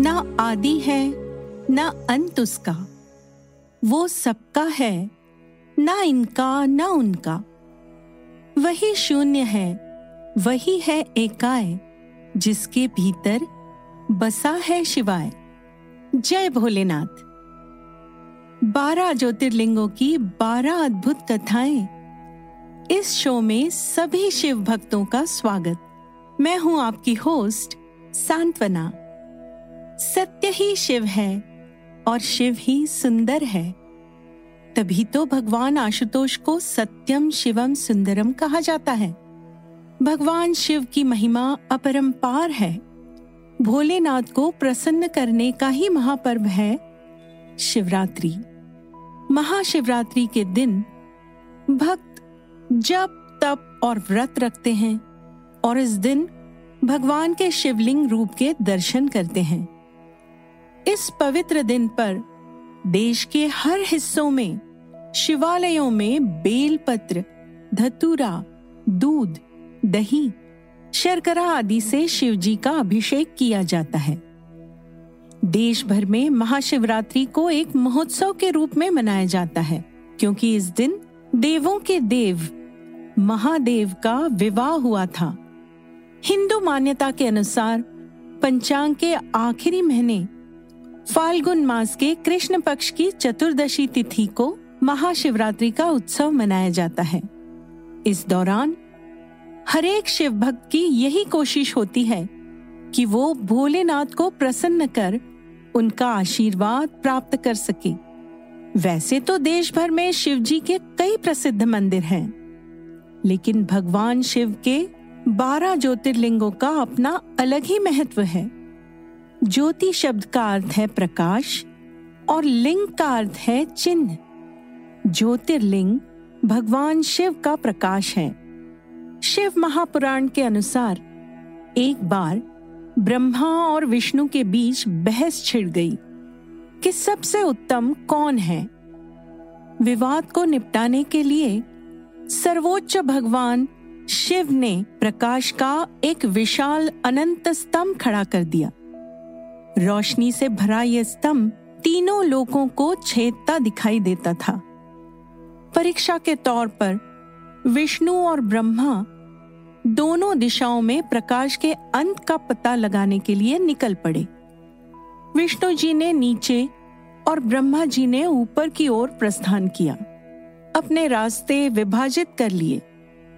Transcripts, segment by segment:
ना आदि है, ना अंत उसका, वो सबका है, ना इनका, ना उनका। वही शून्य है, वही है एकाए जिसके भीतर बसा है शिवाय। जय भोलेनाथ। बारह ज्योतिर्लिंगों की बारह अद्भुत कथाएँ। इस शो में सभी शिव भक्तों का स्वागत। मैं हूँ आपकी होस्ट, सांत्वना। सत्य ही शिव है और शिव ही सुंदर है। तभी तो भगवान आशुतोष को सत्यम शिवम सुंदरम कहा जाता है। भगवान शिव की महिमा अपरंपार है। भोलेनाथ को प्रसन्न करने का ही महापर्व है शिवरात्रि। महाशिवरात्रि के दिन भक्त जप, तप और व्रत रखते हैं और इस दिन भगवान के शिवलिंग रूप के दर्शन करते हैं। इस पवित्र दिन पर देश के हर हिस्सों में, शिवालयों में बेलपत्र, धतूरा, दूध, दही, शर्करा आदि से शिव जी का अभिषेक किया जाता है। देश भर में महाशिवरात्रि को एक महोत्सव के रूप में मनाया जाता है, क्योंकि इस दिन देवों के देव, महादेव का विवाह हुआ था। हिंदू मान्यता के अनुसार पंचांग के आखिरी महीने फाल्गुन मास के कृष्ण पक्ष की चतुर्दशी तिथि को महाशिवरात्रि का उत्सव मनाया जाता है। इस दौरान हरेक शिव भक्त की यही कोशिश होती है कि वो भोलेनाथ को प्रसन्न कर उनका आशीर्वाद प्राप्त कर सके। वैसे तो देश भर में शिव जी के कई प्रसिद्ध मंदिर हैं, लेकिन भगवान शिव के बारह ज्योतिर्लिंगों का अपना अलग ही महत्व है। ज्योति शब्द का अर्थ है प्रकाश और लिंग का अर्थ है चिन्ह। ज्योतिर्लिंग भगवान शिव का प्रकाश है। शिव महापुराण के अनुसार एक बार ब्रह्मा और विष्णु के बीच बहस छिड़ गई कि सबसे उत्तम कौन है? विवाद को निपटाने के लिए सर्वोच्च भगवान शिव ने प्रकाश का एक विशाल अनंत स्तंभ खड़ा कर दिया। रोशनी से भरा यह स्तंभ तीनों लोगों को छेदता दिखाई देता था। परीक्षा के तौर पर विष्णु और ब्रह्मा दोनों दिशाओं में प्रकाश के अंत का पता लगाने के लिए निकल पड़े। विष्णु जी ने नीचे और ब्रह्मा जी ने ऊपर की ओर प्रस्थान किया। अपने रास्ते विभाजित कर लिए।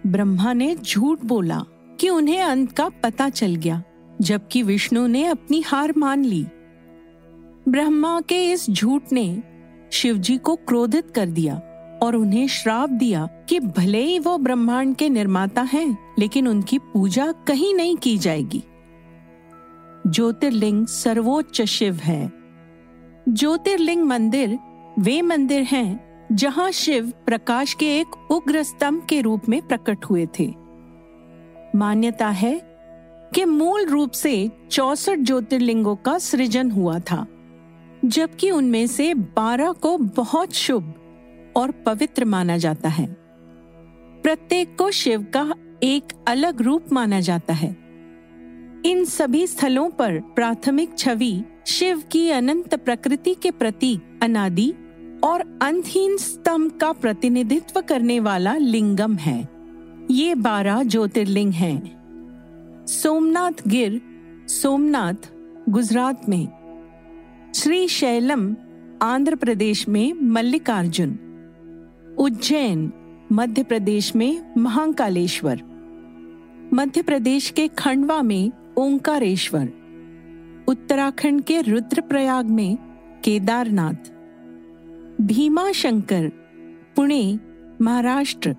ब्रह्मा ने झूठ बोला कि उन्हें अंत का पता चल गया जबकि विष्णु ने अपनी हार मान ली। ब्रह्मा के इस झूठ ने शिव जी को क्रोधित कर दिया और उन्हें श्राप दिया कि भले ही वो ब्रह्मांड के निर्माता हैं, लेकिन उनकी पूजा कहीं नहीं की जाएगी। ज्योतिर्लिंग सर्वोच्च शिव है। ज्योतिर्लिंग मंदिर वे मंदिर हैं जहाँ शिव प्रकाश के एक उग्र स्तंभ के रूप में प्रकट हुए थे। मान्यता है कि मूल रूप से चौसठ ज्योतिर्लिंगों का सृजन हुआ था, जबकि उनमें से बारह को बहुत शुभ और पवित्र माना जाता है। प्रत्येक को शिव का एक अलग रूप माना जाता है। इन सभी स्थलों पर प्राथमिक छवि शिव की अनंत प्रकृति के प्रतीक, अनादि और अंतहीन स्तंभ का प्रतिनिधित्व करने वाला लिंगम है। ये बारह ज्योतिर्लिंग हैं। सोमनाथ गिर, सोमनाथ गुजरात में। श्री शैलम, आंध्र प्रदेश में मल्लिकार्जुन। उज्जैन, मध्य प्रदेश में महाकालेश्वर। मध्य प्रदेश के खंडवा में ओंकारेश्वर, उत्तराखंड के रुद्रप्रयाग में केदारनाथ भीमा शंकर पुणे, महाराष्ट्र,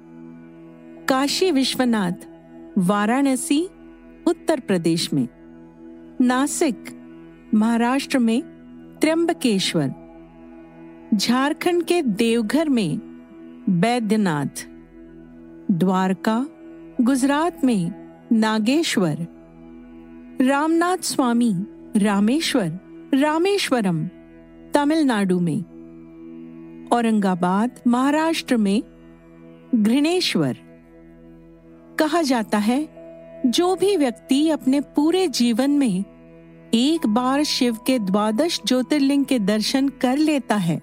काशी विश्वनाथ, वाराणसी उत्तर प्रदेश में, नासिक, महाराष्ट्र में त्र्यंबकेश्वर, झारखंड के देवघर में बैद्यनाथ, द्वारका, गुजरात में नागेश्वर। रामनाथ स्वामी, रामेश्वर, रामेश्वरम, तमिलनाडु में। औरंगाबाद, महाराष्ट्र में घृणेश्वर। कहा जाता है, जो भी व्यक्ति अपने पूरे जीवन में एक बार शिव के द्वादश ज्योतिर्लिंग के दर्शन कर लेता है,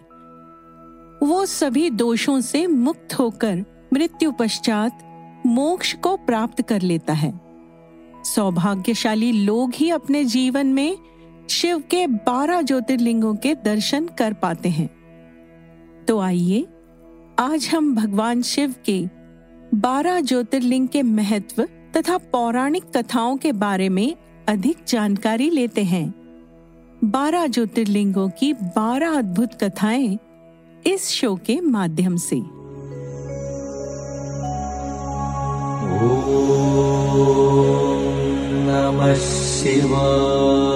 वो सभी दोषों से मुक्त होकर मृत्यु पश्चात मोक्ष को प्राप्त कर लेता है। सौभाग्यशाली लोग ही अपने जीवन में शिव के बारह ज्योतिर्लिंगों के दर्शन कर पाते हैं। तो आइए, आज हम भगवान शिव के बारह ज्योतिर्लिंग के महत्व तथा पौराणिक कथाओं के बारे में अधिक जानकारी लेते हैं। बारह ज्योतिर्लिंगों की बारह अद्भुत कथाएँ इस शो के माध्यम से। नमः शिवाय